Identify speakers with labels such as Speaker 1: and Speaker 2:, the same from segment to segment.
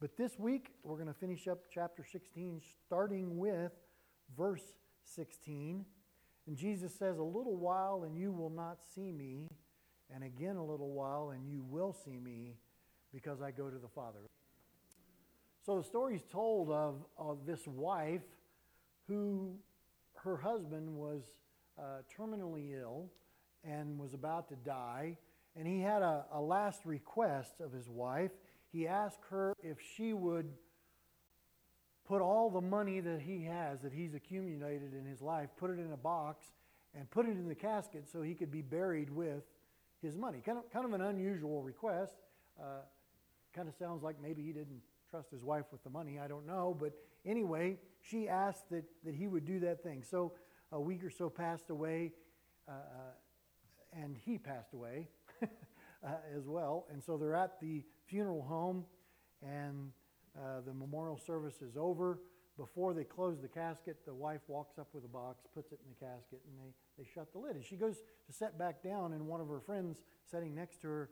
Speaker 1: But this week, we're going to finish up chapter 16, starting with verse 16. And Jesus says, A little while and you will not see me, and again a little while and you will see me because I go to the Father. So the story is told of, of this wife who her husband was uh, terminally ill and was about to die. And he had a, a last request of his wife. He asked her if she would put all the money that he has, that he's accumulated in his life, put it in a box and put it in the casket so he could be buried with his money. Kind of, kind of an unusual request. Uh, kind of sounds like maybe he didn't trust his wife with the money. I don't know. But anyway, she asked that, that he would do that thing. So a week or so passed away, uh, uh and he passed away uh, as well. And so they're at the funeral home, and uh, the memorial service is over. Before they close the casket, the wife walks up with a box, puts it in the casket, and they, they shut the lid. And she goes to set back down, and one of her friends sitting next to her,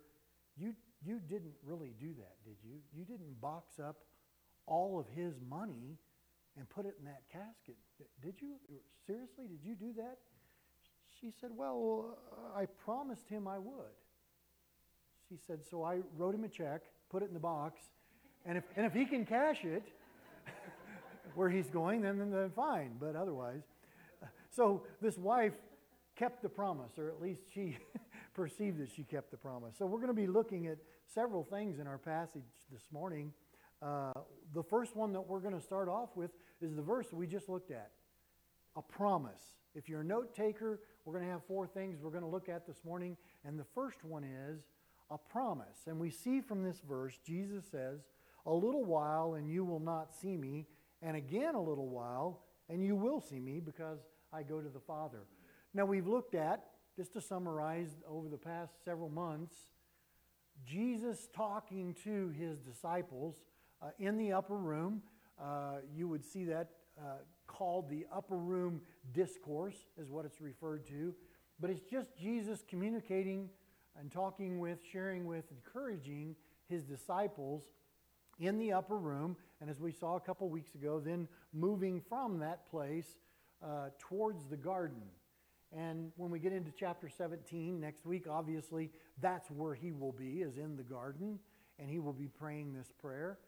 Speaker 1: you, you didn't really do that, did you? You didn't box up all of his money and put it in that casket. Did you? Seriously, did you do that? She said, Well, I promised him I would. She said, So I wrote him a check, put it in the box, and if, and if he can cash it where he's going, then, then, fine, but otherwise. So this wife kept the promise, or at least she perceived that she kept the promise. So we're going to be looking at several things in our passage this morning. Uh, the first one that we're going to start off with is the verse we just looked at a promise. If you're a note taker, we're going to have four things we're going to look at this morning. And the first one is a promise. And we see from this verse, Jesus says, A little while and you will not see me, and again a little while and you will see me because I go to the Father. Now we've looked at, just to summarize over the past several months, Jesus talking to his disciples uh, in the upper room. Uh, you would see that uh, called the upper room discourse, is what it's referred to. But it's just Jesus communicating and talking with, sharing with, encouraging his disciples in the upper room. And as we saw a couple weeks ago, then moving from that place uh, towards the garden. And when we get into chapter 17 next week, obviously that's where he will be, is in the garden, and he will be praying this prayer.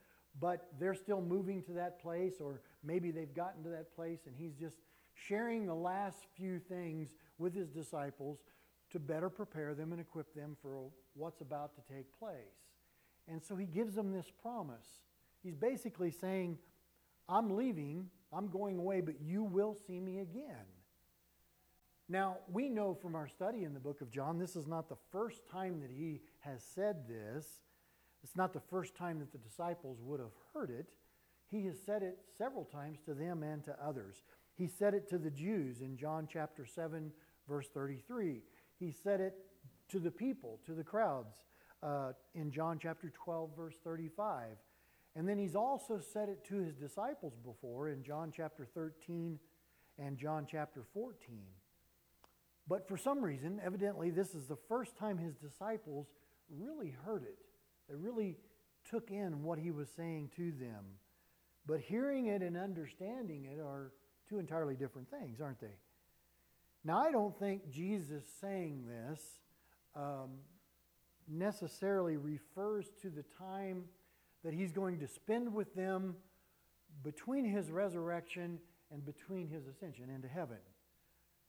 Speaker 1: But they're still moving to that place, or maybe they've gotten to that place, and he's just sharing the last few things with his disciples to better prepare them and equip them for what's about to take place. And so he gives them this promise. He's basically saying, I'm leaving, I'm going away, but you will see me again. Now, we know from our study in the book of John, this is not the first time that he has said this. It's not the first time that the disciples would have heard it. He has said it several times to them and to others. He said it to the Jews in John chapter 7, verse 33. He said it to the people, to the crowds, uh, in John chapter 12, verse 35. And then he's also said it to his disciples before in John chapter 13 and John chapter 14. But for some reason, evidently, this is the first time his disciples really heard it. They really took in what he was saying to them. But hearing it and understanding it are two entirely different things, aren't they? Now, I don't think Jesus saying this um, necessarily refers to the time that he's going to spend with them between his resurrection and between his ascension into heaven.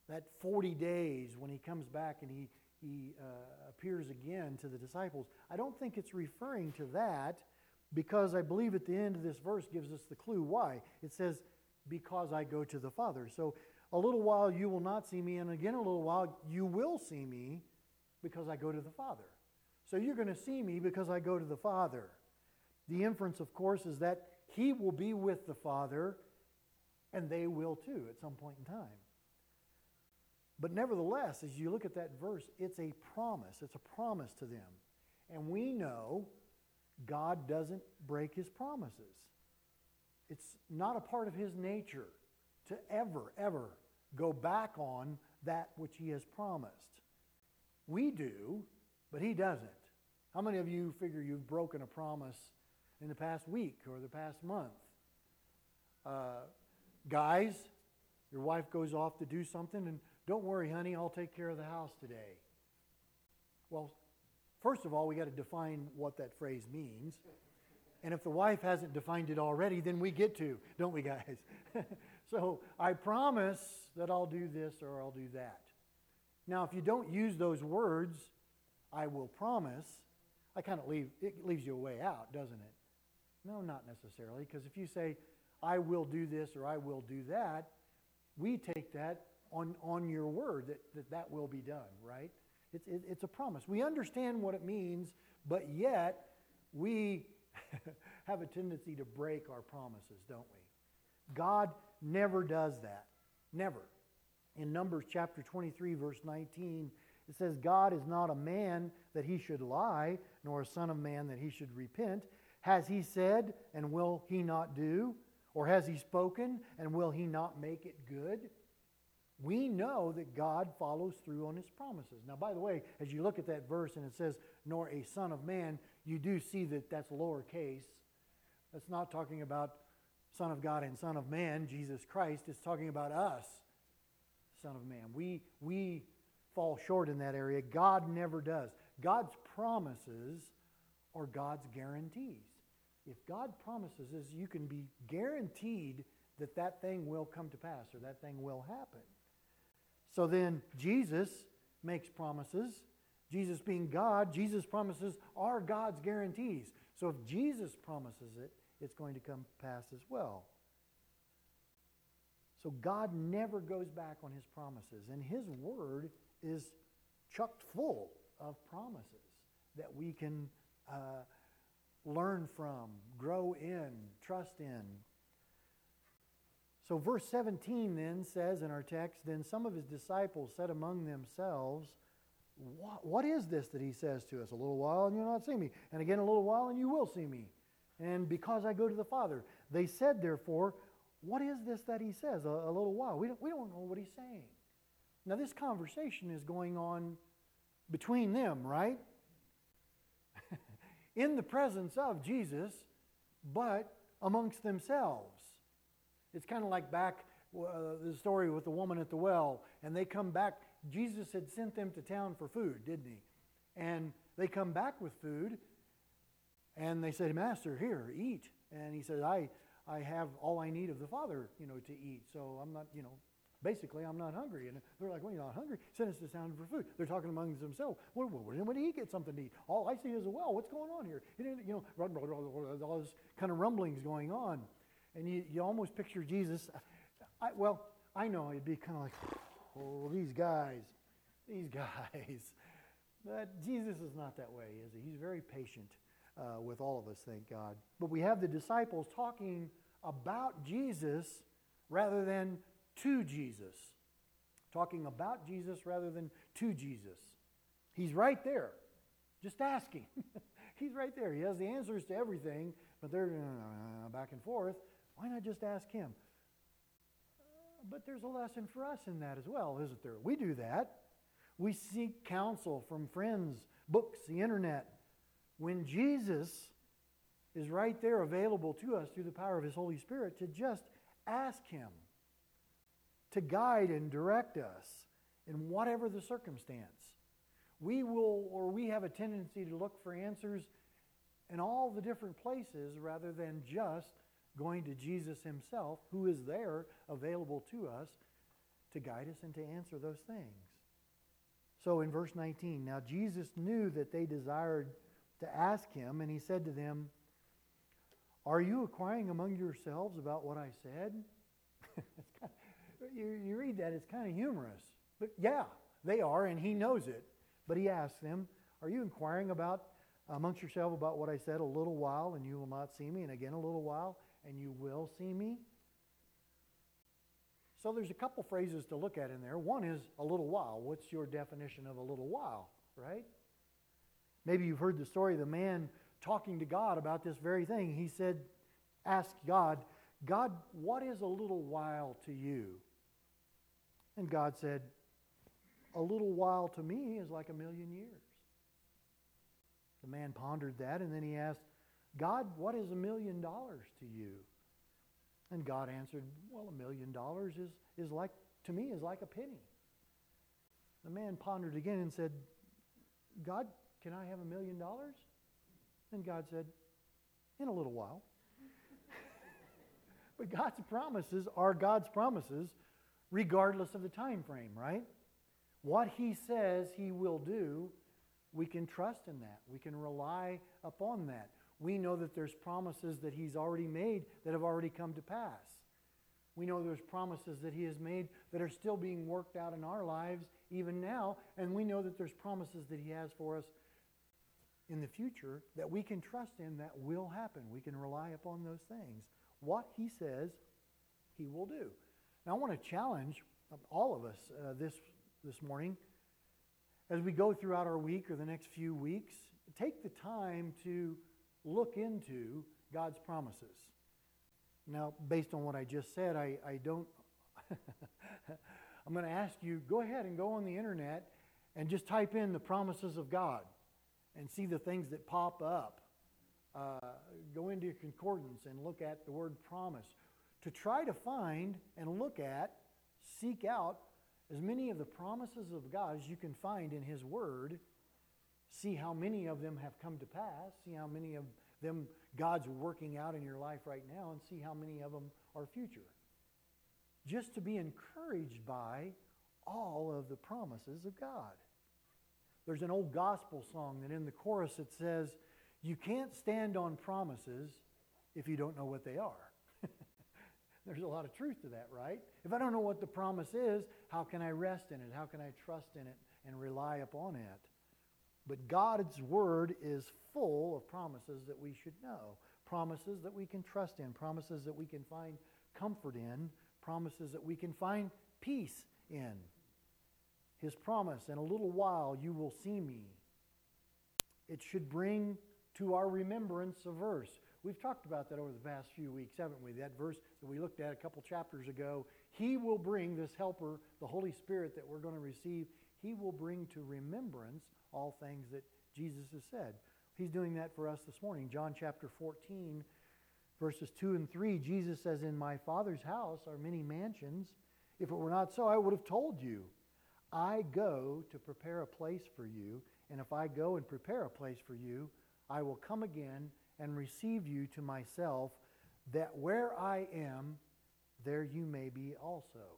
Speaker 1: That 40 days when he comes back and he, he uh, appears again to the disciples. I don't think it's referring to that because I believe at the end of this verse gives us the clue why. It says, Because I go to the Father. So a little while you will not see me, and again a little while you will see me because I go to the Father. So you're going to see me because I go to the Father. The inference, of course, is that he will be with the Father, and they will too at some point in time. But nevertheless, as you look at that verse, it's a promise. It's a promise to them. And we know God doesn't break his promises. It's not a part of his nature to ever, ever go back on that which he has promised. We do, but he doesn't. How many of you figure you've broken a promise in the past week or the past month. Uh, guys, your wife goes off to do something, and don't worry, honey, I'll take care of the house today. Well, first of all, we got to define what that phrase means. And if the wife hasn't defined it already, then we get to, don't we, guys? so I promise that I'll do this or I'll do that. Now, if you don't use those words, I will promise, I kind of leave, it leaves you a way out, doesn't it? No, not necessarily, because if you say, I will do this or I will do that, we take that on, on your word that, that that will be done, right? It's, it, it's a promise. We understand what it means, but yet we have a tendency to break our promises, don't we? God never does that. Never. In Numbers chapter 23, verse 19, it says, God is not a man that he should lie, nor a son of man that he should repent. Has he said, and will he not do? Or has he spoken, and will he not make it good? We know that God follows through on his promises. Now, by the way, as you look at that verse and it says, nor a son of man, you do see that that's lowercase. That's not talking about Son of God and Son of Man, Jesus Christ. It's talking about us, Son of Man. We, we fall short in that area. God never does. God's promises are God's guarantees. If God promises us, you can be guaranteed that that thing will come to pass or that thing will happen. So then Jesus makes promises. Jesus being God, Jesus promises are God's guarantees. So if Jesus promises it, it's going to come pass as well. So God never goes back on his promises, and his word is chucked full of promises that we can uh, learn from, grow in, trust in. So, verse 17 then says in our text Then some of his disciples said among themselves, what, what is this that he says to us? A little while and you'll not see me. And again, a little while and you will see me. And because I go to the Father. They said, therefore, What is this that he says? A, a little while. We don't, we don't know what he's saying. Now, this conversation is going on between them, right? In the presence of Jesus, but amongst themselves. It's kind of like back uh, the story with the woman at the well, and they come back. Jesus had sent them to town for food, didn't he? And they come back with food, and they said, Master, here, eat. And he said, I, I have all I need of the Father, you know, to eat. So I'm not, you know, basically I'm not hungry. And they're like, well, you're not hungry? Send us to town for food. They're talking among themselves. Well, when did he get something to eat? All I see is a well. What's going on here? You know, all this kind of rumblings going on and you, you almost picture Jesus. I, well, I know it'd be kind of like, oh, these guys, these guys. But Jesus is not that way, is he? He's very patient uh, with all of us, thank God. But we have the disciples talking about Jesus rather than to Jesus. Talking about Jesus rather than to Jesus. He's right there. Just asking. He's right there. He has the answers to everything, but they're uh, back and forth. Why not just ask him? But there's a lesson for us in that as well, isn't there? We do that. We seek counsel from friends, books, the internet. When Jesus is right there available to us through the power of his Holy Spirit to just ask him to guide and direct us in whatever the circumstance. We will, or we have a tendency to look for answers in all the different places rather than just going to Jesus himself, who is there available to us to guide us and to answer those things. So in verse 19, now Jesus knew that they desired to ask him, and he said to them, Are you inquiring among yourselves about what I said? you, you read that, it's kind of humorous. But yeah, they are, and he knows it. But he asks them, Are you inquiring about amongst yourselves about what I said a little while, and you will not see me, and again a little while, and you will see me. So there's a couple phrases to look at in there. One is a little while. What's your definition of a little while, right? Maybe you've heard the story of the man talking to God about this very thing. He said, Ask God, God, what is a little while to you? And God said, A little while to me is like a million years. The man pondered that, and then he asked, God, what is a million dollars to you? And God answered, Well, a million dollars is, is like, to me, is like a penny. The man pondered again and said, God, can I have a million dollars? And God said, In a little while. but God's promises are God's promises regardless of the time frame, right? What He says He will do, we can trust in that. We can rely upon that. We know that there's promises that He's already made that have already come to pass. We know there's promises that He has made that are still being worked out in our lives even now, and we know that there's promises that He has for us in the future that we can trust in that will happen. We can rely upon those things. What He says, He will do. Now, I want to challenge all of us uh, this, this morning as we go throughout our week or the next few weeks. Take the time to look into God's promises. Now, based on what I just said, I, I don't. I'm going to ask you go ahead and go on the internet and just type in the promises of God and see the things that pop up. Uh, go into your concordance and look at the word promise to try to find and look at, seek out as many of the promises of God as you can find in His Word. See how many of them have come to pass. See how many of them God's working out in your life right now, and see how many of them are future. Just to be encouraged by all of the promises of God. There's an old gospel song that in the chorus it says, You can't stand on promises if you don't know what they are. There's a lot of truth to that, right? If I don't know what the promise is, how can I rest in it? How can I trust in it and rely upon it? But God's word is full of promises that we should know, promises that we can trust in, promises that we can find comfort in, promises that we can find peace in. His promise, in a little while you will see me. It should bring to our remembrance a verse. We've talked about that over the past few weeks, haven't we? That verse that we looked at a couple chapters ago. He will bring this helper, the Holy Spirit that we're going to receive, he will bring to remembrance all things that Jesus has said. He's doing that for us this morning. John chapter 14, verses 2 and 3, Jesus says, In my Father's house are many mansions. If it were not so, I would have told you. I go to prepare a place for you, and if I go and prepare a place for you, I will come again and receive you to myself, that where I am, there you may be also.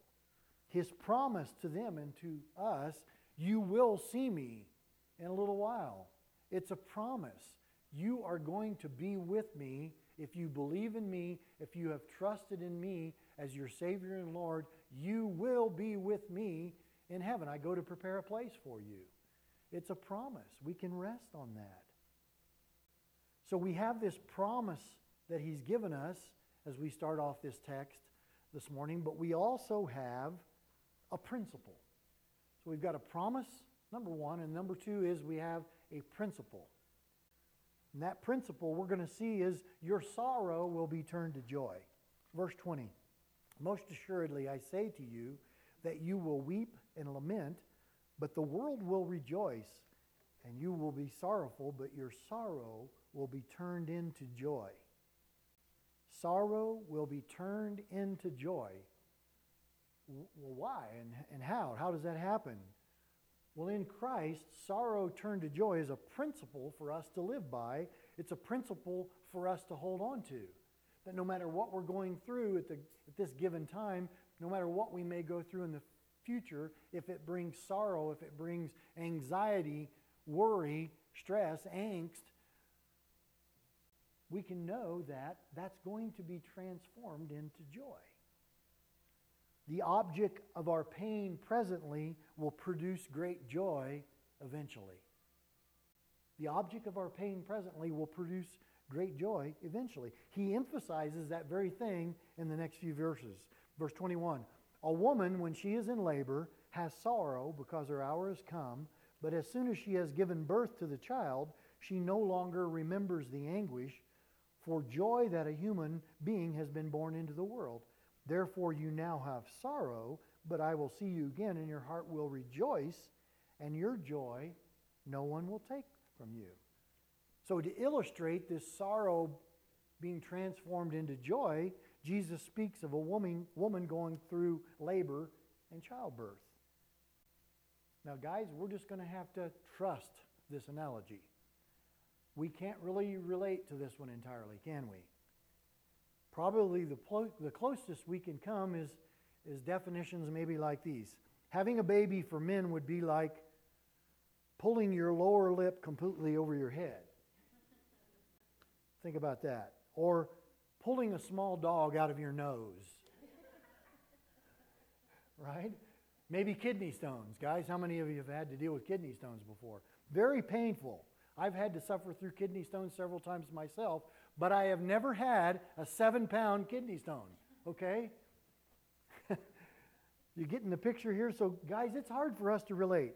Speaker 1: His promise to them and to us, you will see me in a little while. It's a promise. You are going to be with me if you believe in me, if you have trusted in me as your Savior and Lord, you will be with me in heaven. I go to prepare a place for you. It's a promise. We can rest on that. So we have this promise that he's given us as we start off this text this morning, but we also have a principle. So we've got a promise, number one, and number two is we have a principle. And that principle we're going to see is your sorrow will be turned to joy. Verse 20 Most assuredly, I say to you that you will weep and lament, but the world will rejoice, and you will be sorrowful, but your sorrow will be turned into joy. Sorrow will be turned into joy. Well, why and, and how? How does that happen? Well, in Christ, sorrow turned to joy is a principle for us to live by. It's a principle for us to hold on to. That no matter what we're going through at, the, at this given time, no matter what we may go through in the future, if it brings sorrow, if it brings anxiety, worry, stress, angst, we can know that that's going to be transformed into joy. The object of our pain presently will produce great joy eventually. The object of our pain presently will produce great joy eventually. He emphasizes that very thing in the next few verses. Verse 21 A woman, when she is in labor, has sorrow because her hour has come, but as soon as she has given birth to the child, she no longer remembers the anguish for joy that a human being has been born into the world. Therefore, you now have sorrow, but I will see you again, and your heart will rejoice, and your joy no one will take from you. So, to illustrate this sorrow being transformed into joy, Jesus speaks of a woman, woman going through labor and childbirth. Now, guys, we're just going to have to trust this analogy. We can't really relate to this one entirely, can we? Probably the, plo- the closest we can come is, is definitions maybe like these. Having a baby for men would be like pulling your lower lip completely over your head. Think about that. Or pulling a small dog out of your nose. right? Maybe kidney stones. Guys, how many of you have had to deal with kidney stones before? Very painful. I've had to suffer through kidney stones several times myself, but I have never had a seven pound kidney stone. Okay? You're getting the picture here? So, guys, it's hard for us to relate.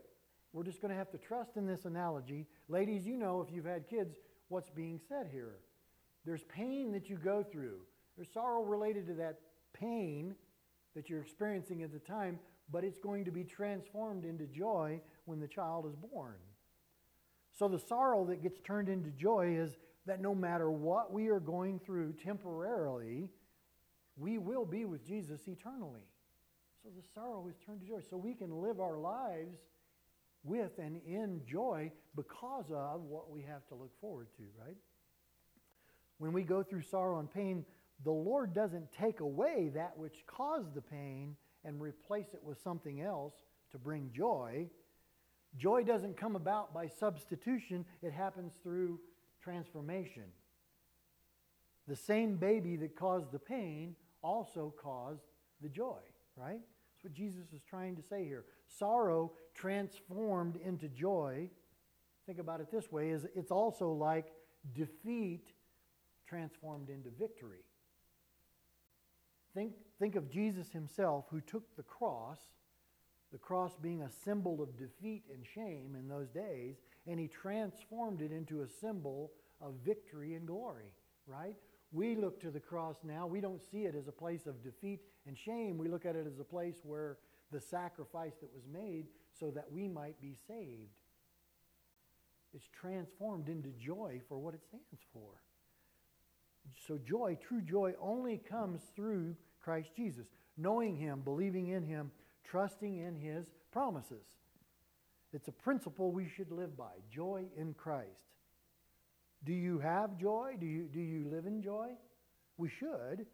Speaker 1: We're just going to have to trust in this analogy. Ladies, you know if you've had kids what's being said here. There's pain that you go through, there's sorrow related to that pain that you're experiencing at the time, but it's going to be transformed into joy when the child is born. So the sorrow that gets turned into joy is that no matter what we are going through temporarily, we will be with Jesus eternally. So the sorrow is turned to joy. So we can live our lives with and in joy because of what we have to look forward to, right? When we go through sorrow and pain, the Lord doesn't take away that which caused the pain and replace it with something else to bring joy. Joy doesn't come about by substitution, it happens through transformation. The same baby that caused the pain also caused the joy, right? That's what Jesus is trying to say here. Sorrow transformed into joy, think about it this way, is it's also like defeat transformed into victory. Think, think of Jesus himself who took the cross the cross being a symbol of defeat and shame in those days, and he transformed it into a symbol of victory and glory, right? We look to the cross now, we don't see it as a place of defeat and shame. We look at it as a place where the sacrifice that was made so that we might be saved. is transformed into joy for what it stands for. So, joy, true joy, only comes through Christ Jesus. Knowing Him, believing in Him, trusting in His promises. It's a principle we should live by joy in Christ. Do you have joy? Do you, do you live in joy? We should.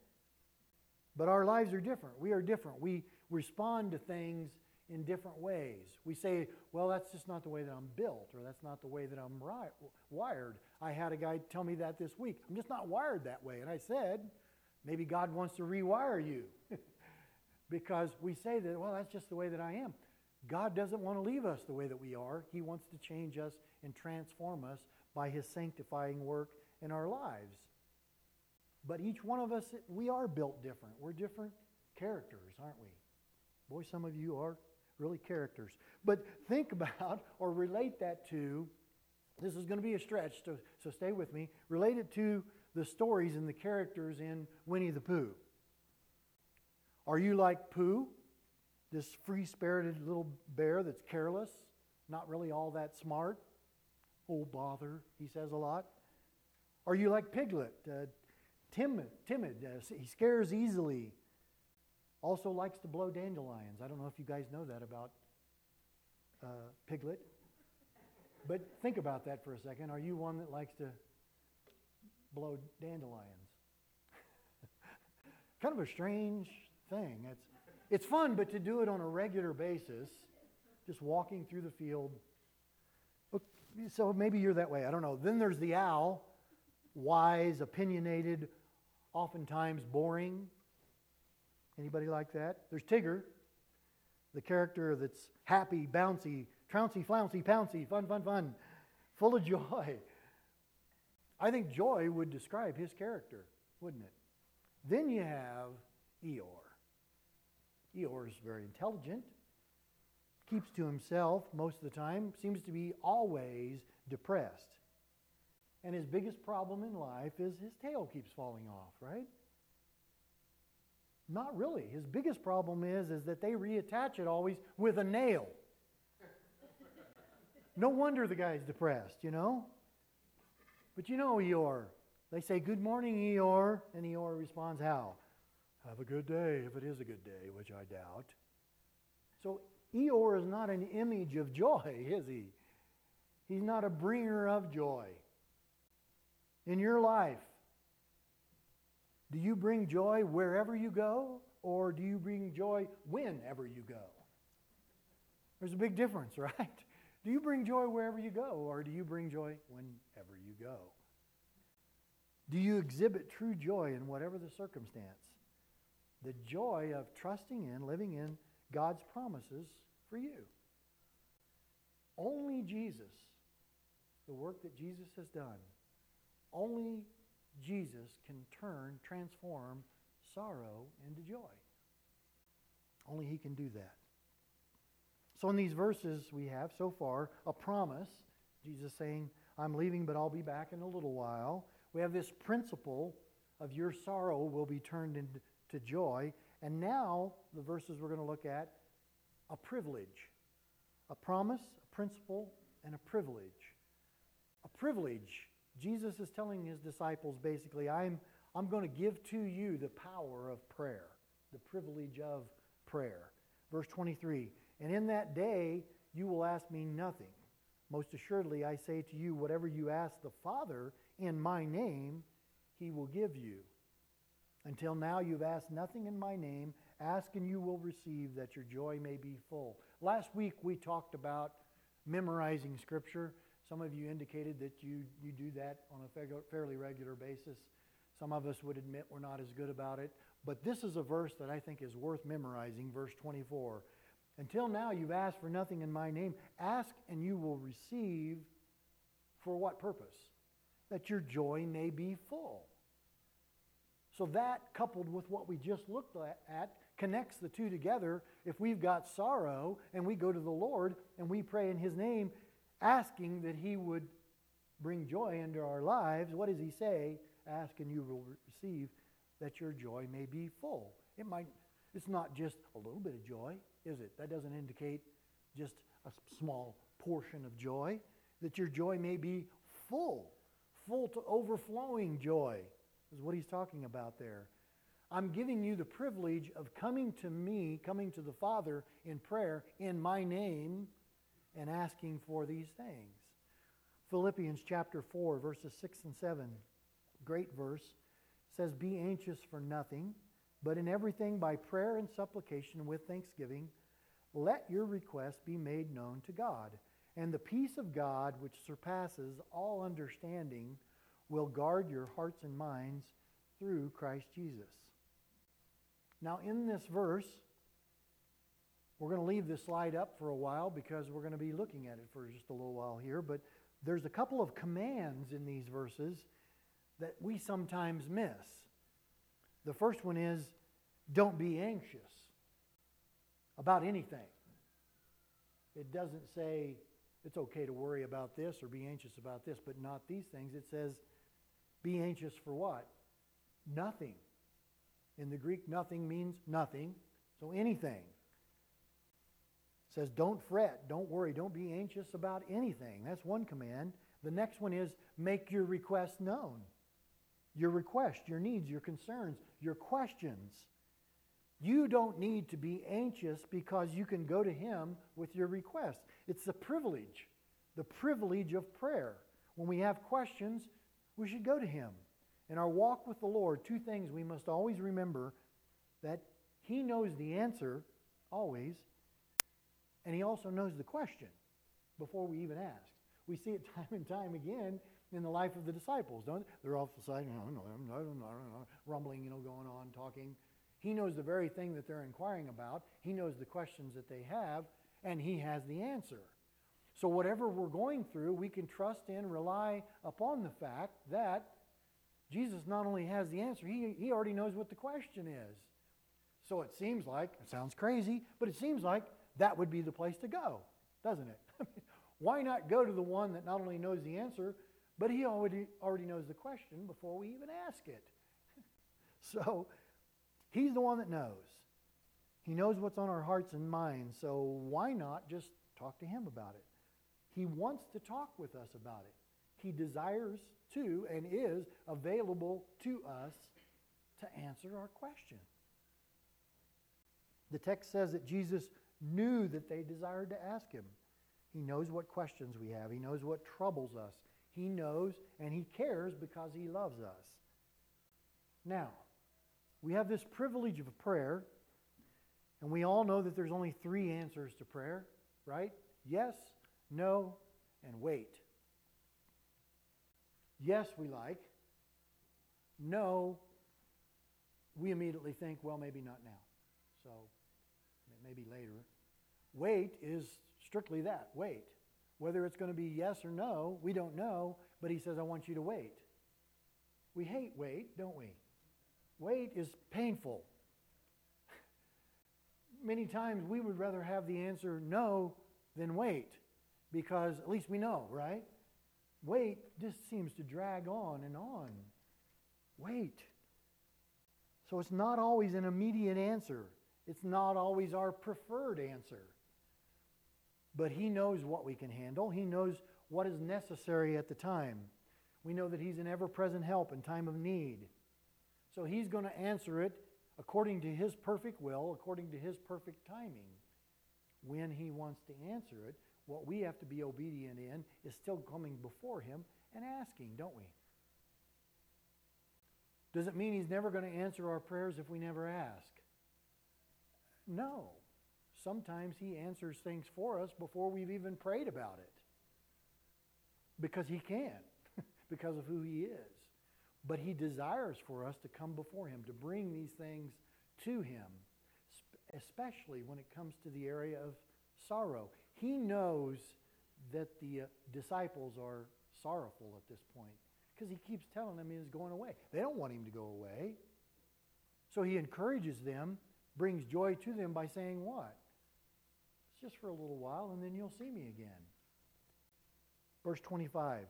Speaker 1: But our lives are different. We are different. We respond to things in different ways. We say, well, that's just not the way that I'm built, or that's not the way that I'm ri- wired. I had a guy tell me that this week. I'm just not wired that way. And I said, maybe God wants to rewire you. because we say that, well, that's just the way that I am. God doesn't want to leave us the way that we are. He wants to change us and transform us by His sanctifying work in our lives. But each one of us, we are built different. We're different characters, aren't we? Boy, some of you are really characters. But think about or relate that to, this is going to be a stretch, so, so stay with me. Relate it to the stories and the characters in Winnie the Pooh. Are you like Pooh, this free spirited little bear that's careless, not really all that smart? Oh, bother, he says a lot. Are you like Piglet, uh, timid, timid uh, he scares easily, also likes to blow dandelions. I don't know if you guys know that about uh, Piglet. But think about that for a second. Are you one that likes to blow dandelions? kind of a strange thing. It's, it's fun, but to do it on a regular basis, just walking through the field. So maybe you're that way. I don't know. Then there's the owl, wise, opinionated, oftentimes boring. Anybody like that? There's Tigger, the character that's happy, bouncy, trouncy, flouncy, pouncy, fun, fun, fun, full of joy. I think joy would describe his character, wouldn't it? Then you have Eeyore. Eeyore is very intelligent, keeps to himself most of the time, seems to be always depressed. And his biggest problem in life is his tail keeps falling off, right? Not really. His biggest problem is, is that they reattach it always with a nail. No wonder the guy's depressed, you know? But you know Eeyore. They say, Good morning, Eeyore. And Eeyore responds, How? Have a good day, if it is a good day, which I doubt. So Eeyore is not an image of joy, is he? He's not a bringer of joy. In your life, do you bring joy wherever you go, or do you bring joy whenever you go? There's a big difference, right? Do you bring joy wherever you go, or do you bring joy whenever you go? Do you exhibit true joy in whatever the circumstance? The joy of trusting in, living in God's promises for you. Only Jesus, the work that Jesus has done, only Jesus can turn, transform sorrow into joy. Only He can do that. So, in these verses we have so far, a promise, Jesus saying, I'm leaving, but I'll be back in a little while. We have this principle of your sorrow will be turned into joy. And now, the verses we're going to look at, a privilege. A promise, a principle, and a privilege. A privilege Jesus is telling his disciples basically, I'm, I'm going to give to you the power of prayer, the privilege of prayer. Verse 23 And in that day you will ask me nothing. Most assuredly, I say to you, whatever you ask the Father in my name, he will give you. Until now, you've asked nothing in my name. Ask and you will receive, that your joy may be full. Last week, we talked about memorizing Scripture. Some of you indicated that you, you do that on a fairly regular basis. Some of us would admit we're not as good about it. But this is a verse that I think is worth memorizing, verse 24. Until now, you've asked for nothing in my name. Ask and you will receive for what purpose? That your joy may be full. So, that coupled with what we just looked at connects the two together. If we've got sorrow and we go to the Lord and we pray in His name, asking that He would bring joy into our lives, what does He say? Ask and you will receive that your joy may be full. It might, it's not just a little bit of joy, is it? That doesn't indicate just a small portion of joy. That your joy may be full, full to overflowing joy, is what he's talking about there. I'm giving you the privilege of coming to me, coming to the Father in prayer in my name and asking for these things. Philippians chapter 4, verses 6 and 7, great verse, says, Be anxious for nothing, but in everything by prayer and supplication with thanksgiving, let your requests be made known to God. And the peace of God, which surpasses all understanding, will guard your hearts and minds through Christ Jesus. Now, in this verse, we're going to leave this slide up for a while because we're going to be looking at it for just a little while here. But there's a couple of commands in these verses that we sometimes miss. The first one is don't be anxious about anything. It doesn't say it's okay to worry about this or be anxious about this, but not these things. It says be anxious for what? Nothing. In the Greek, nothing means nothing. So anything says, Don't fret, don't worry, don't be anxious about anything. That's one command. The next one is make your request known. Your request, your needs, your concerns, your questions. You don't need to be anxious because you can go to Him with your request. It's the privilege, the privilege of prayer. When we have questions, we should go to Him. In our walk with the Lord, two things we must always remember that He knows the answer, always, and he also knows the question before we even ask. We see it time and time again in the life of the disciples, don't they? They're off the side, no, no, no, no, no, rumbling, you know, going on, talking. He knows the very thing that they're inquiring about. He knows the questions that they have, and he has the answer. So whatever we're going through, we can trust in, rely upon the fact that Jesus not only has the answer, he, he already knows what the question is. So it seems like, it sounds crazy, but it seems like that would be the place to go, doesn't it? Why not go to the one that not only knows the answer, but he already, already knows the question before we even ask it? so he's the one that knows. He knows what's on our hearts and minds, so why not just talk to him about it? He wants to talk with us about it. He desires to and is available to us to answer our question. The text says that Jesus knew that they desired to ask him. He knows what questions we have, he knows what troubles us. He knows and he cares because he loves us. Now, we have this privilege of prayer, and we all know that there's only three answers to prayer, right? Yes, no, and wait. Yes, we like. No, we immediately think, well, maybe not now. So maybe later. Wait is strictly that wait. Whether it's going to be yes or no, we don't know, but he says, I want you to wait. We hate wait, don't we? Wait is painful. Many times we would rather have the answer no than wait because at least we know, right? Wait just seems to drag on and on. Wait. So it's not always an immediate answer. It's not always our preferred answer. But He knows what we can handle, He knows what is necessary at the time. We know that He's an ever present help in time of need. So He's going to answer it according to His perfect will, according to His perfect timing. When He wants to answer it, what we have to be obedient in is still coming before Him and asking, don't we? Does it mean He's never going to answer our prayers if we never ask? No. Sometimes He answers things for us before we've even prayed about it. Because He can, because of who He is. But He desires for us to come before Him, to bring these things to Him, especially when it comes to the area of sorrow. He knows that the uh, disciples are sorrowful at this point because he keeps telling them he's going away. They don't want him to go away. So he encourages them brings joy to them by saying what? Just for a little while and then you'll see me again. Verse 25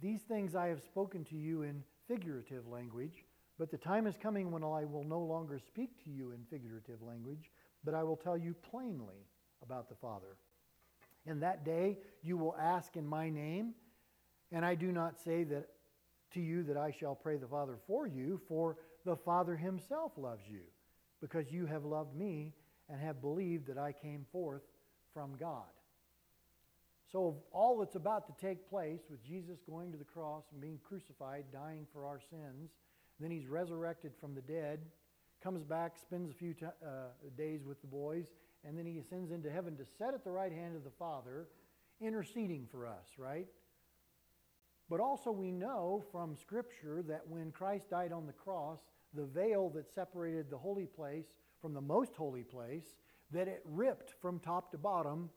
Speaker 1: These things I have spoken to you in figurative language, but the time is coming when I will no longer speak to you in figurative language, but I will tell you plainly about the Father. In that day you will ask in my name, and I do not say that to you that I shall pray the Father for you, for the Father himself loves you because you have loved me and have believed that I came forth from God. So, all that's about to take place with Jesus going to the cross and being crucified, dying for our sins, then he's resurrected from the dead, comes back, spends a few t- uh, days with the boys, and then he ascends into heaven to sit at the right hand of the Father, interceding for us, right? But also, we know from Scripture that when Christ died on the cross, the veil that separated the holy place from the most holy place, that it ripped from top to bottom,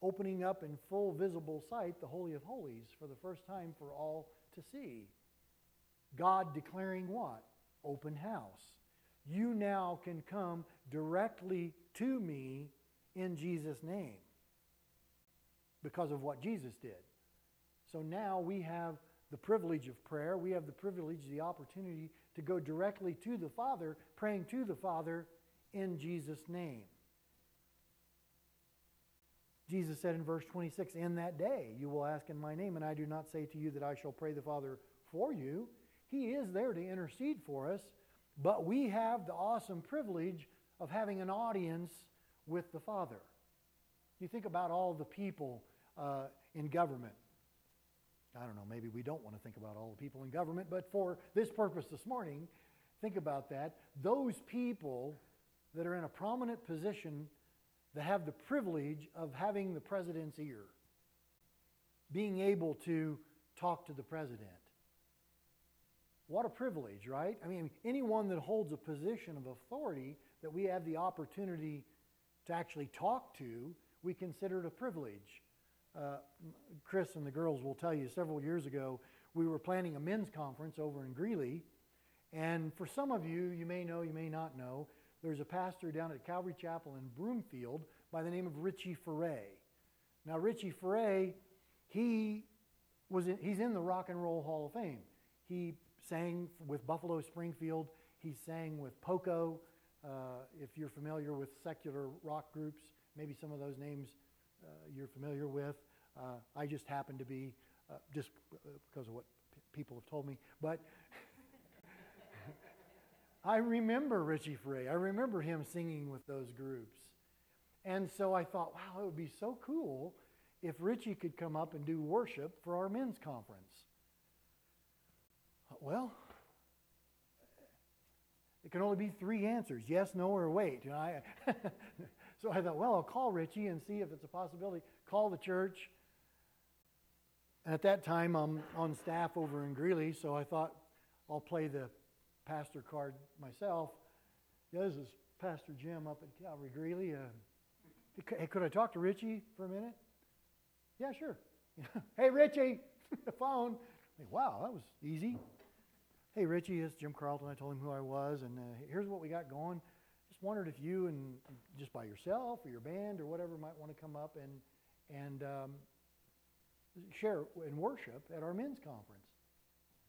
Speaker 1: opening up in full visible sight the Holy of Holies for the first time for all to see. God declaring what? Open house. You now can come directly to me in Jesus' name because of what Jesus did. So now we have the privilege of prayer. We have the privilege, the opportunity to go directly to the Father, praying to the Father in Jesus' name. Jesus said in verse 26, In that day you will ask in my name, and I do not say to you that I shall pray the Father for you. He is there to intercede for us, but we have the awesome privilege of having an audience with the Father. You think about all the people uh, in government. I don't know, maybe we don't want to think about all the people in government, but for this purpose this morning, think about that. Those people that are in a prominent position that have the privilege of having the president's ear, being able to talk to the president. What a privilege, right? I mean, anyone that holds a position of authority that we have the opportunity to actually talk to, we consider it a privilege. Uh, Chris and the girls will tell you several years ago, we were planning a men's conference over in Greeley. And for some of you, you may know, you may not know, there's a pastor down at Calvary Chapel in Broomfield by the name of Richie Furay. Now, Richie Furay, he was in, he's in the Rock and Roll Hall of Fame. He sang with Buffalo Springfield. He sang with Poco. Uh, if you're familiar with secular rock groups, maybe some of those names you're familiar with. Uh, I just happen to be uh, just because of what p- people have told me. But I remember Richie Furay. I remember him singing with those groups. And so I thought, wow, it would be so cool if Richie could come up and do worship for our men's conference. Well, it can only be three answers yes, no, or wait. You know, I, so I thought, well, I'll call Richie and see if it's a possibility. Call the church. And At that time, I'm on staff over in Greeley, so I thought I'll play the pastor card myself. Yeah, this is Pastor Jim up at Calvary Greeley. Uh, hey, could I talk to Richie for a minute? Yeah, sure. hey, Richie, the phone. wow, that was easy. Hey, Richie, it's Jim Carlton. I told him who I was, and uh, here's what we got going. Just wondered if you and just by yourself or your band or whatever might want to come up and and um, share and worship at our men's conference.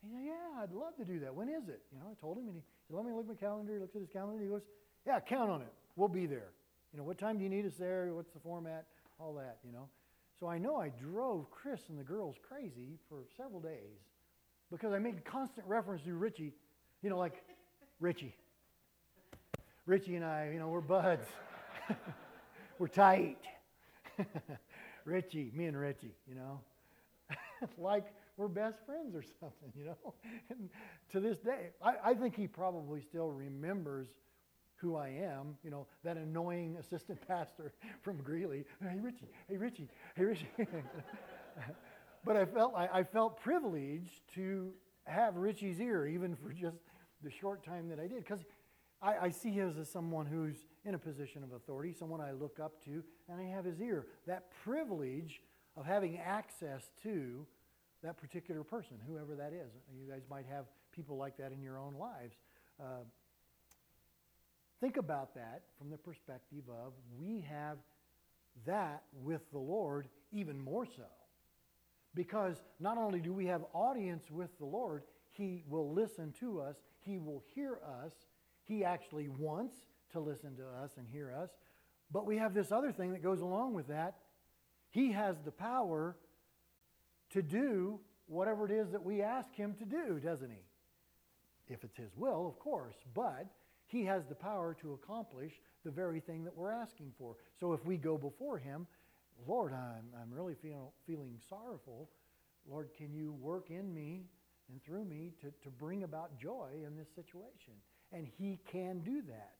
Speaker 1: He said, Yeah, I'd love to do that. When is it? You know, I told him, and he said, Let me look at my calendar. He looks at his calendar. He goes, Yeah, count on it. We'll be there. You know, what time do you need us there? What's the format? All that, you know. So I know I drove Chris and the girls crazy for several days because I made constant reference to Richie. You know, like Richie. Richie and I, you know, we're buds. we're tight. Richie, me and Richie, you know. like we're best friends or something, you know. And to this day, I, I think he probably still remembers who I am, you know, that annoying assistant pastor from Greeley. Hey, Richie, hey, Richie, hey, Richie. but I felt, I, I, felt privileged to have Richie's ear, even for just the short time that I did, because I, I, see him as someone who's in a position of authority, someone I look up to, and I have his ear. That privilege of having access to that particular person, whoever that is. You guys might have people like that in your own lives. Uh, think about that from the perspective of we have that with the Lord even more so. Because not only do we have audience with the Lord, He will listen to us, He will hear us, He actually wants to listen to us and hear us. But we have this other thing that goes along with that. He has the power to do whatever it is that we ask Him to do, doesn't He? If it's His will, of course, but He has the power to accomplish the very thing that we're asking for. So if we go before Him, Lord, I'm, I'm really feel, feeling sorrowful. Lord, can you work in me and through me to, to bring about joy in this situation? And He can do that.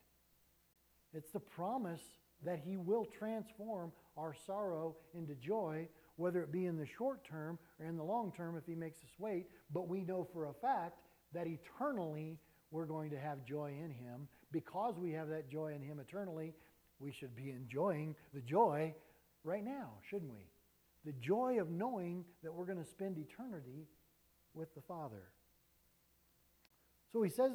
Speaker 1: It's the promise that He will transform our sorrow into joy whether it be in the short term or in the long term if he makes us wait. But we know for a fact that eternally we're going to have joy in him. Because we have that joy in him eternally, we should be enjoying the joy right now, shouldn't we? The joy of knowing that we're going to spend eternity with the Father. So he says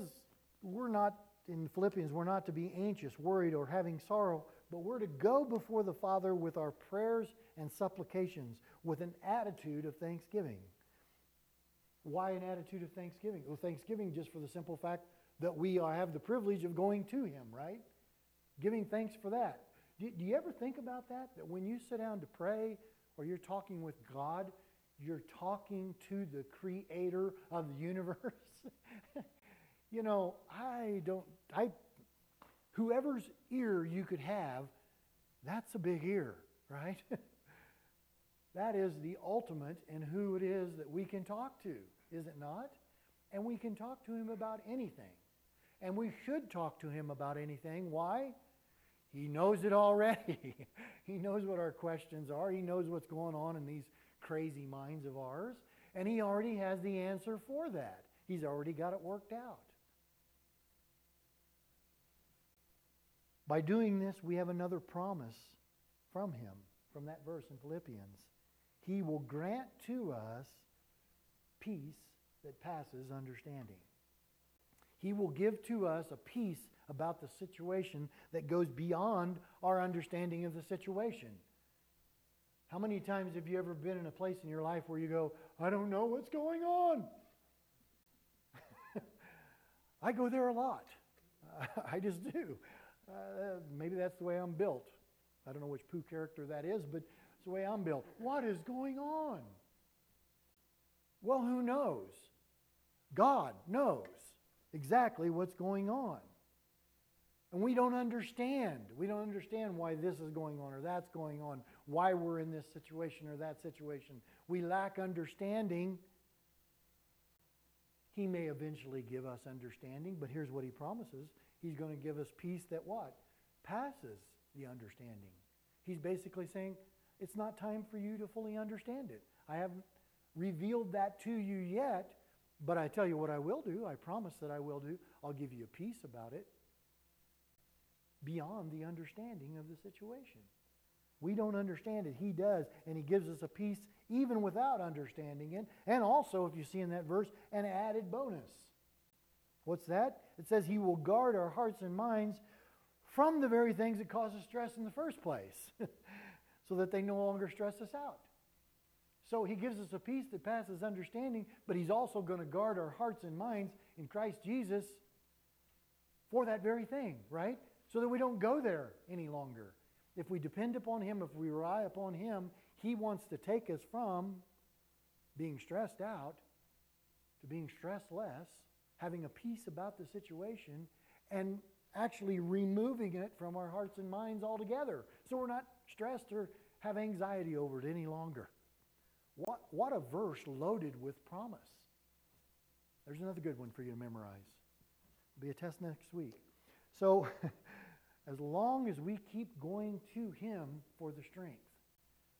Speaker 1: we're not, in Philippians, we're not to be anxious, worried, or having sorrow but we're to go before the Father with our prayers and supplications with an attitude of thanksgiving. Why an attitude of thanksgiving? Well, thanksgiving just for the simple fact that we have the privilege of going to Him, right? Giving thanks for that. Do, do you ever think about that? That when you sit down to pray or you're talking with God, you're talking to the creator of the universe? you know, I don't, I whoever's ear you could have, that's a big ear, right? that is the ultimate in who it is that we can talk to, is it not? And we can talk to him about anything. And we should talk to him about anything. Why? He knows it already. he knows what our questions are. He knows what's going on in these crazy minds of ours. And he already has the answer for that. He's already got it worked out. By doing this, we have another promise from him, from that verse in Philippians. He will grant to us peace that passes understanding. He will give to us a peace about the situation that goes beyond our understanding of the situation. How many times have you ever been in a place in your life where you go, I don't know what's going on? I go there a lot. I just do. Uh, maybe that's the way I'm built. I don't know which Pooh character that is, but it's the way I'm built. What is going on? Well, who knows? God knows exactly what's going on. And we don't understand. We don't understand why this is going on or that's going on, why we're in this situation or that situation. We lack understanding. He may eventually give us understanding, but here's what he promises. He's going to give us peace that what? Passes the understanding. He's basically saying, it's not time for you to fully understand it. I haven't revealed that to you yet, but I tell you what I will do. I promise that I will do. I'll give you a peace about it beyond the understanding of the situation. We don't understand it. He does, and He gives us a peace even without understanding it. And also, if you see in that verse, an added bonus. What's that? It says He will guard our hearts and minds from the very things that cause us stress in the first place, so that they no longer stress us out. So He gives us a peace that passes understanding, but He's also going to guard our hearts and minds in Christ Jesus for that very thing, right? so that we don't go there any longer. If we depend upon Him, if we rely upon Him, He wants to take us from being stressed out to being stressed less, having a peace about the situation, and actually removing it from our hearts and minds altogether. So we're not stressed or have anxiety over it any longer. What, what a verse loaded with promise. There's another good one for you to memorize. It'll be a test next week. So as long as we keep going to Him for the strength,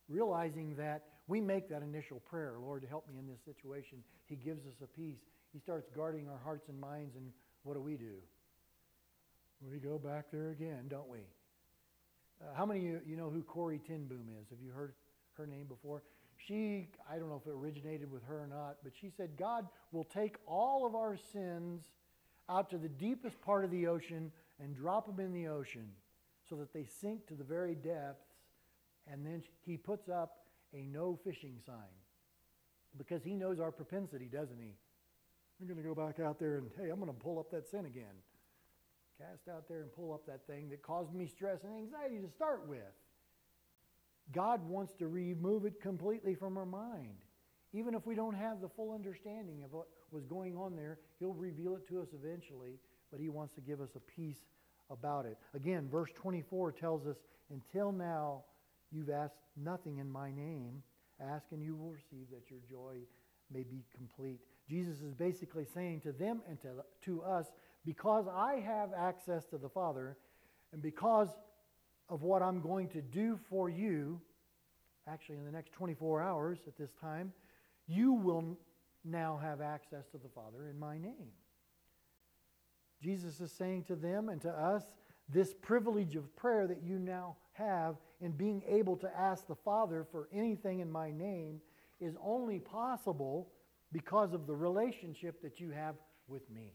Speaker 1: realizing that we make that initial prayer, Lord, help me in this situation. He gives us a peace. He starts guarding our hearts and minds, and what do we do? We go back there again, don't we? Uh, how many of you, you know who Corrie ten Boom is? Have you heard her name before? She, I don't know if it originated with her or not, but she said, God will take all of our sins out to the deepest part of the ocean and drop them in the ocean so that they sink to the very depths. And then he puts up a no fishing sign because he knows our propensity, doesn't he? I'm going to go back out there and, hey, I'm going to pull up that sin again. Cast out there and pull up that thing that caused me stress and anxiety to start with. God wants to remove it completely from our mind. Even if we don't have the full understanding of what was going on there, He'll reveal it to us eventually but he wants to give us a peace about it. Again, verse 24 tells us, Until now you've asked nothing in my name. Ask and you will receive that your joy may be complete. Jesus is basically saying to them and to, to us, because I have access to the Father, and because of what I'm going to do for you, actually in the next 24 hours at this time, you will now have access to the Father in my name. Jesus is saying to them and to us, this privilege of prayer that you now have in being able to ask the Father for anything in my name is only possible because of the relationship that you have with me.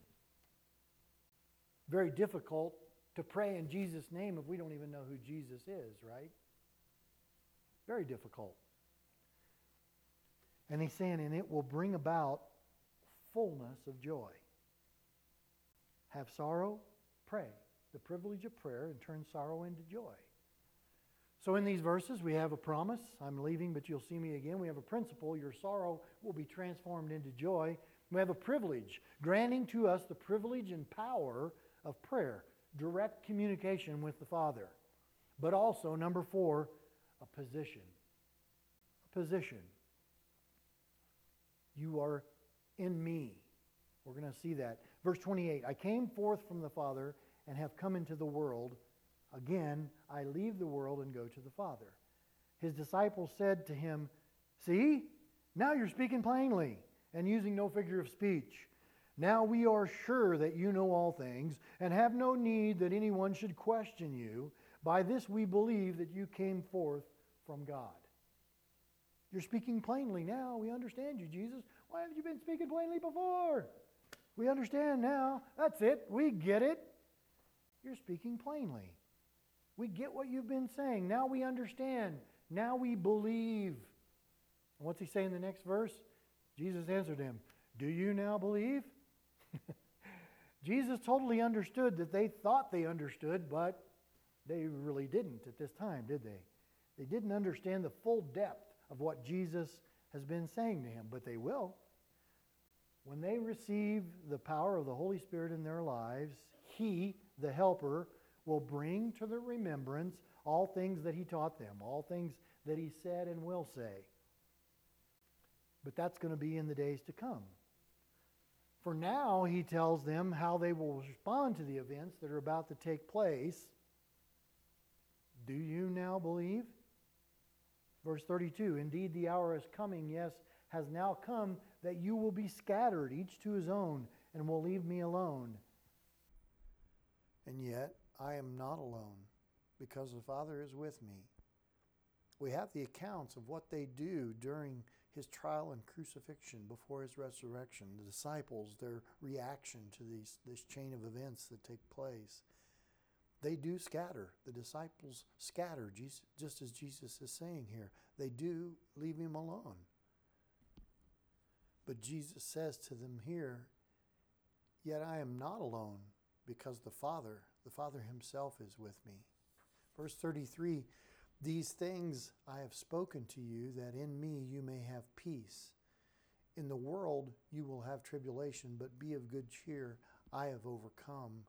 Speaker 1: Very difficult to pray in Jesus' name if we don't even know who Jesus is, right? Very difficult. And he's saying, and it will bring about fullness of joy. Have sorrow? Pray. The privilege of prayer and turn sorrow into joy. So, in these verses, we have a promise I'm leaving, but you'll see me again. We have a principle your sorrow will be transformed into joy. We have a privilege, granting to us the privilege and power of prayer, direct communication with the Father. But also, number four, a position. A position. You are in me. We're going to see that. Verse 28 I came forth from the Father and have come into the world. Again, I leave the world and go to the Father. His disciples said to him, See, now you're speaking plainly and using no figure of speech. Now we are sure that you know all things and have no need that anyone should question you. By this we believe that you came forth from God. You're speaking plainly now. We understand you, Jesus. Why haven't you been speaking plainly before? We understand now. That's it. We get it. You're speaking plainly. We get what you've been saying. Now we understand. Now we believe. And what's he say in the next verse? Jesus answered him, Do you now believe? Jesus totally understood that they thought they understood, but they really didn't at this time, did they? They didn't understand the full depth of what Jesus has been saying to him, but they will. When they receive the power of the Holy Spirit in their lives, He, the Helper, will bring to their remembrance all things that He taught them, all things that He said and will say. But that's going to be in the days to come. For now, He tells them how they will respond to the events that are about to take place. Do you now believe? Verse 32 Indeed, the hour is coming, yes, has now come, that you will be scattered, each to his own, and will leave me alone. And yet, I am not alone, because the Father is with me. We have the accounts of what they do during his trial and crucifixion before his resurrection, the disciples, their reaction to these, this chain of events that take place. They do scatter. The disciples scatter, just as Jesus is saying here. They do leave him alone. But Jesus says to them here, Yet I am not alone, because the Father, the Father Himself is with me. Verse 33 These things I have spoken to you, that in me you may have peace. In the world you will have tribulation, but be of good cheer. I have overcome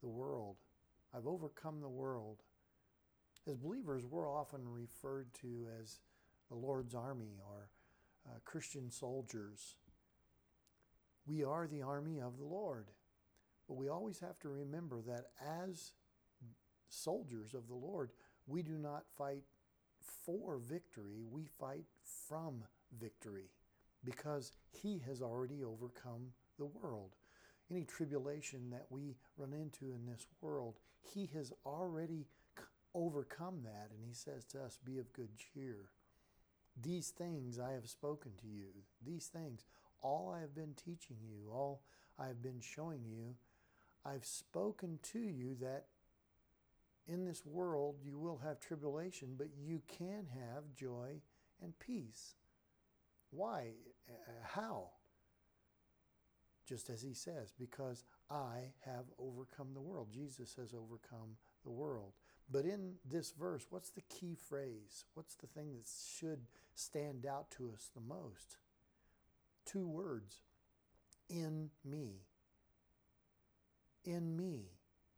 Speaker 1: the world. I've overcome the world. As believers, we're often referred to as the Lord's army or uh, Christian soldiers. We are the army of the Lord. But we always have to remember that as soldiers of the Lord, we do not fight for victory, we fight from victory because He has already overcome the world. Any tribulation that we run into in this world, He has already overcome that, and He says to us, Be of good cheer. These things I have spoken to you. These things, all I have been teaching you, all I have been showing you, I've spoken to you that in this world you will have tribulation, but you can have joy and peace. Why? Uh, how? Just as he says, because I have overcome the world. Jesus has overcome the world. But in this verse, what's the key phrase? What's the thing that should stand out to us the most? Two words in me. In me.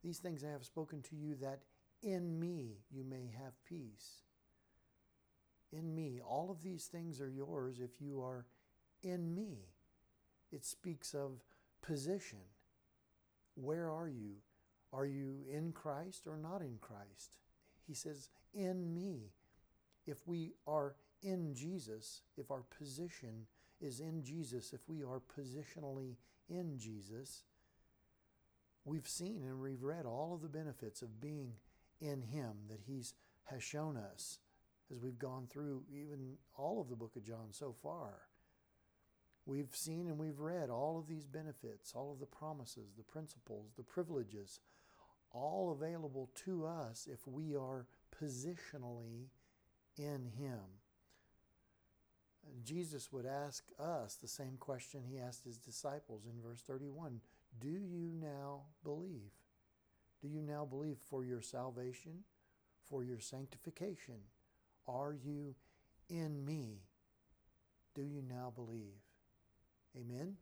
Speaker 1: These things I have spoken to you that in me you may have peace. In me. All of these things are yours if you are in me. It speaks of position. Where are you? Are you in Christ or not in Christ? He says, In me. If we are in Jesus, if our position is in Jesus, if we are positionally in Jesus, we've seen and we've read all of the benefits of being in Him that He's has shown us as we've gone through even all of the book of John so far. We've seen and we've read all of these benefits, all of the promises, the principles, the privileges, all available to us if we are positionally in Him. Jesus would ask us the same question he asked his disciples in verse 31 Do you now believe? Do you now believe for your salvation, for your sanctification? Are you in me? Do you now believe? Amen.